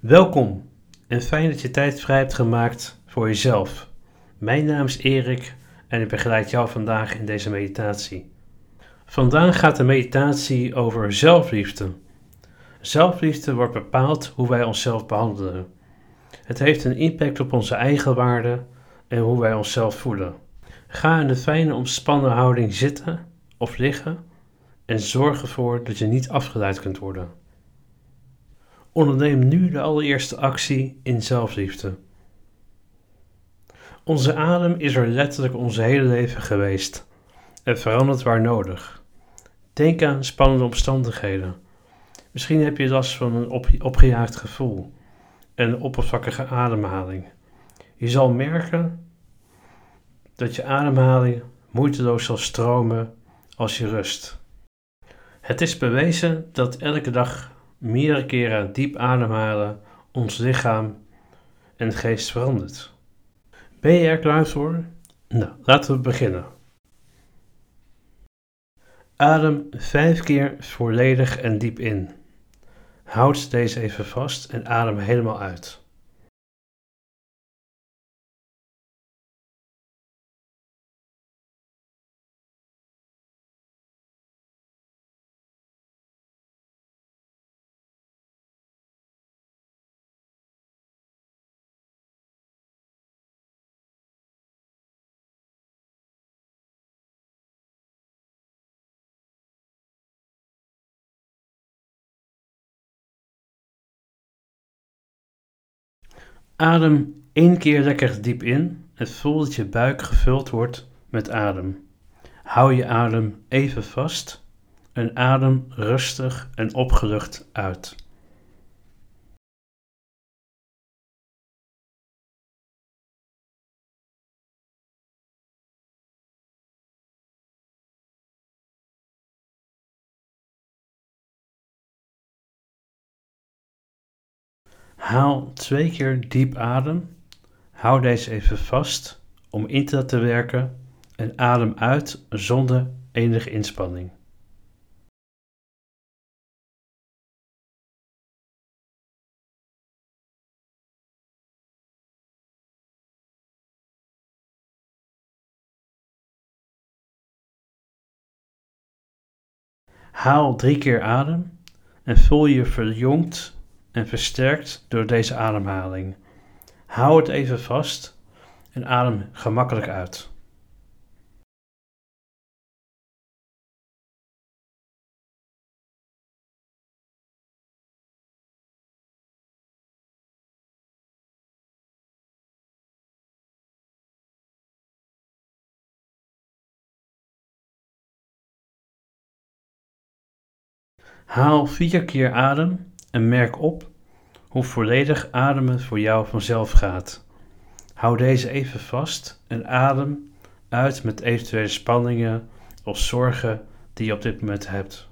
Welkom en fijn dat je tijd vrij hebt gemaakt voor jezelf. Mijn naam is Erik en ik begeleid jou vandaag in deze meditatie. Vandaag gaat de meditatie over zelfliefde. Zelfliefde wordt bepaald hoe wij onszelf behandelen. Het heeft een impact op onze eigen waarde en hoe wij onszelf voelen. Ga in een fijne ontspannen houding zitten of liggen en zorg ervoor dat je niet afgeleid kunt worden. Onderneem nu de allereerste actie in zelfliefde. Onze adem is er letterlijk ons hele leven geweest en verandert waar nodig. Denk aan spannende omstandigheden. Misschien heb je last van een opgejaagd gevoel en een oppervlakkige ademhaling. Je zal merken dat je ademhaling moeiteloos zal stromen als je rust. Het is bewezen dat elke dag meerdere keren diep ademhalen ons lichaam en geest verandert. Ben je er klaar voor? Nou, laten we beginnen. Adem vijf keer volledig en diep in. Houd deze even vast en adem helemaal uit. Adem één keer lekker diep in en voel dat je buik gevuld wordt met adem. Hou je adem even vast en adem rustig en opgelucht uit. Haal twee keer diep adem. Hou deze even vast om in te werken en adem uit zonder enige inspanning. Haal drie keer adem en voel je verjongd en versterkt door deze ademhaling. Hou het even vast en adem gemakkelijk uit. Haal vier keer adem en merk op hoe volledig ademen voor jou vanzelf gaat. Hou deze even vast en adem uit met eventuele spanningen of zorgen die je op dit moment hebt.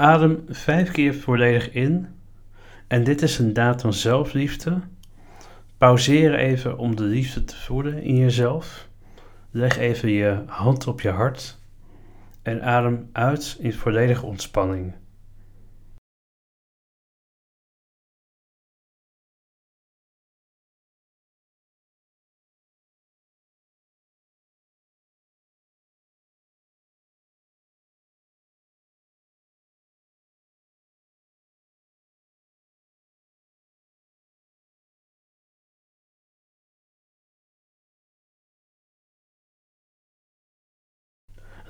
Adem vijf keer volledig in. En dit is een daad van zelfliefde. Pauzeer even om de liefde te voelen in jezelf. Leg even je hand op je hart. En adem uit in volledige ontspanning.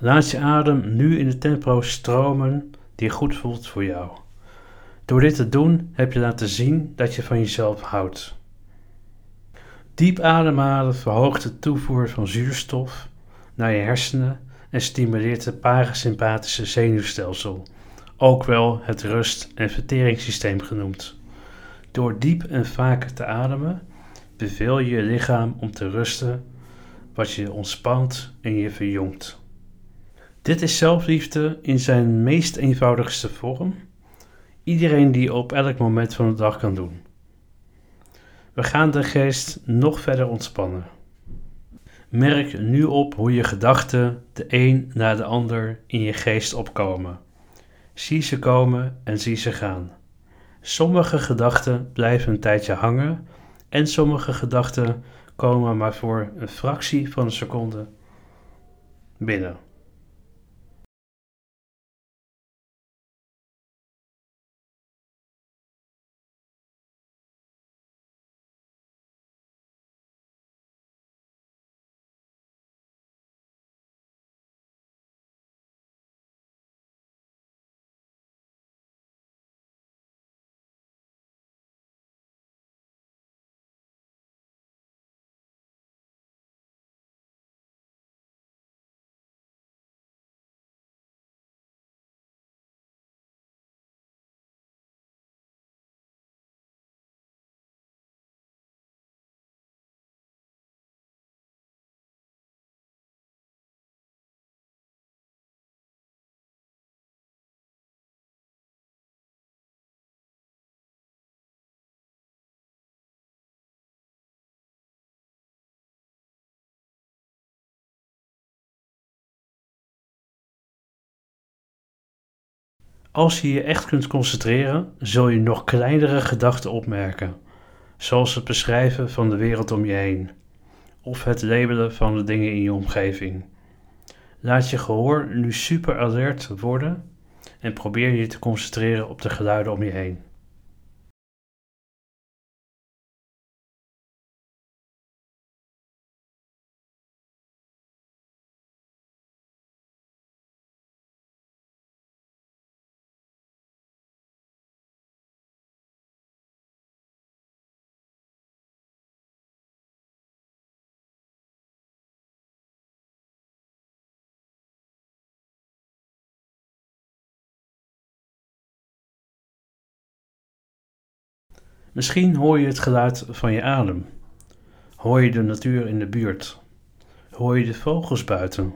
Laat je adem nu in de tempo stromen die goed voelt voor jou. Door dit te doen heb je laten zien dat je van jezelf houdt. Diep ademhalen verhoogt de toevoer van zuurstof naar je hersenen en stimuleert het parasympathische zenuwstelsel, ook wel het rust- en verteringssysteem genoemd. Door diep en vaak te ademen beveel je je lichaam om te rusten, wat je ontspant en je verjongt. Dit is zelfliefde in zijn meest eenvoudigste vorm. Iedereen die op elk moment van de dag kan doen. We gaan de geest nog verder ontspannen. Merk nu op hoe je gedachten de een na de ander in je geest opkomen. Zie ze komen en zie ze gaan. Sommige gedachten blijven een tijdje hangen en sommige gedachten komen maar voor een fractie van een seconde binnen. Als je je echt kunt concentreren, zul je nog kleinere gedachten opmerken, zoals het beschrijven van de wereld om je heen of het labelen van de dingen in je omgeving. Laat je gehoor nu super alert worden en probeer je te concentreren op de geluiden om je heen. Misschien hoor je het geluid van je adem. Hoor je de natuur in de buurt? Hoor je de vogels buiten?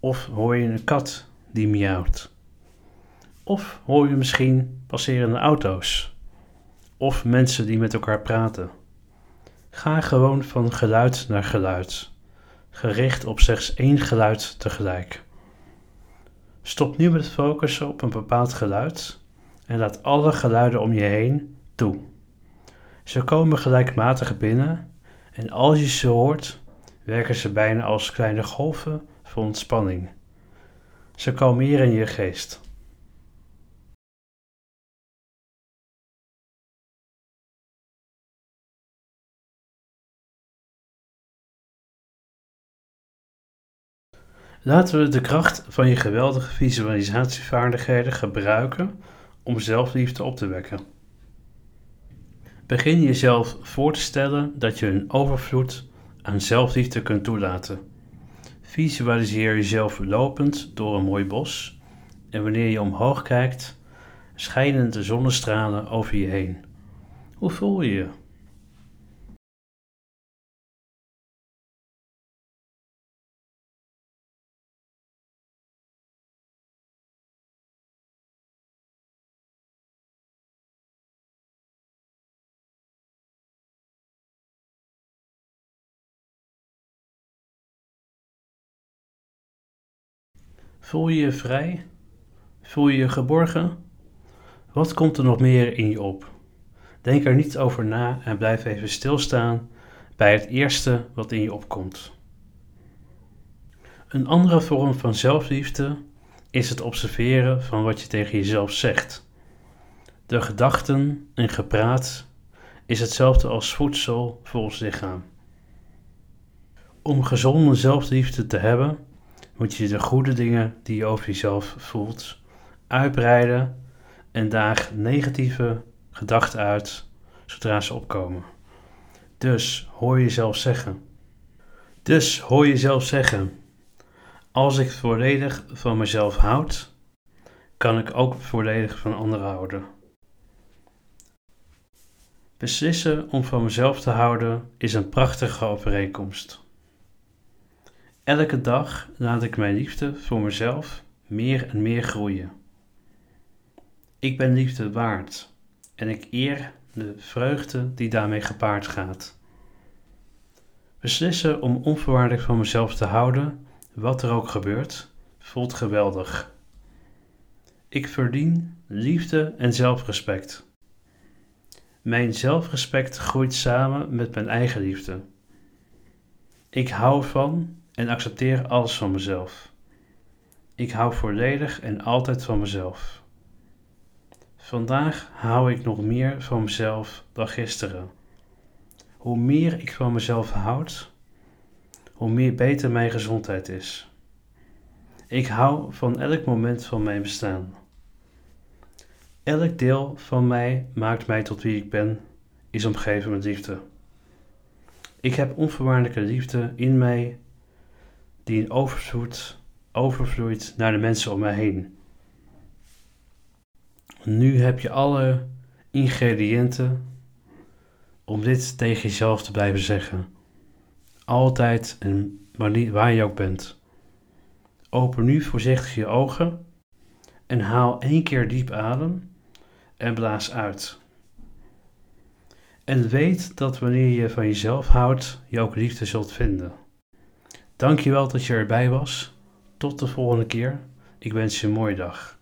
Of hoor je een kat die miauwt? Of hoor je misschien passerende auto's? Of mensen die met elkaar praten? Ga gewoon van geluid naar geluid, gericht op slechts één geluid tegelijk. Stop nu met focussen op een bepaald geluid en laat alle geluiden om je heen toe. Ze komen gelijkmatig binnen en als je ze hoort, werken ze bijna als kleine golven van ontspanning. Ze kalmeren in je geest. Laten we de kracht van je geweldige visualisatievaardigheden gebruiken om zelfliefde op te wekken. Begin jezelf voor te stellen dat je een overvloed aan zelfliefde kunt toelaten. Visualiseer jezelf lopend door een mooi bos en wanneer je omhoog kijkt, schijnen de zonnestralen over je heen. Hoe voel je je? Voel je je vrij? Voel je je geborgen? Wat komt er nog meer in je op? Denk er niet over na en blijf even stilstaan bij het eerste wat in je opkomt. Een andere vorm van zelfliefde is het observeren van wat je tegen jezelf zegt. De gedachten en gepraat is hetzelfde als voedsel voor ons lichaam. Om gezonde zelfliefde te hebben, moet je de goede dingen die je over jezelf voelt uitbreiden en daag negatieve gedachten uit zodra ze opkomen. Dus hoor jezelf zeggen. Dus hoor jezelf zeggen: Als ik volledig van mezelf houd, kan ik ook volledig van anderen houden. Beslissen om van mezelf te houden is een prachtige overeenkomst. Elke dag laat ik mijn liefde voor mezelf meer en meer groeien. Ik ben liefde waard en ik eer de vreugde die daarmee gepaard gaat. Beslissen om onvoorwaardelijk van mezelf te houden, wat er ook gebeurt, voelt geweldig. Ik verdien liefde en zelfrespect. Mijn zelfrespect groeit samen met mijn eigen liefde. Ik hou van en accepteer alles van mezelf. Ik hou volledig en altijd van mezelf. Vandaag hou ik nog meer van mezelf dan gisteren. Hoe meer ik van mezelf houd, hoe meer beter mijn gezondheid is. Ik hou van elk moment van mijn bestaan. Elk deel van mij maakt mij tot wie ik ben, is omgeven met liefde. Ik heb onvoorwaardelijke liefde in mij, die in overvloed overvloeit naar de mensen om mij heen. Nu heb je alle ingrediënten om dit tegen jezelf te blijven zeggen. Altijd en waar je ook bent. Open nu voorzichtig je ogen en haal één keer diep adem en blaas uit. En weet dat wanneer je van jezelf houdt, je ook liefde zult vinden. Dankjewel dat je erbij was. Tot de volgende keer. Ik wens je een mooie dag.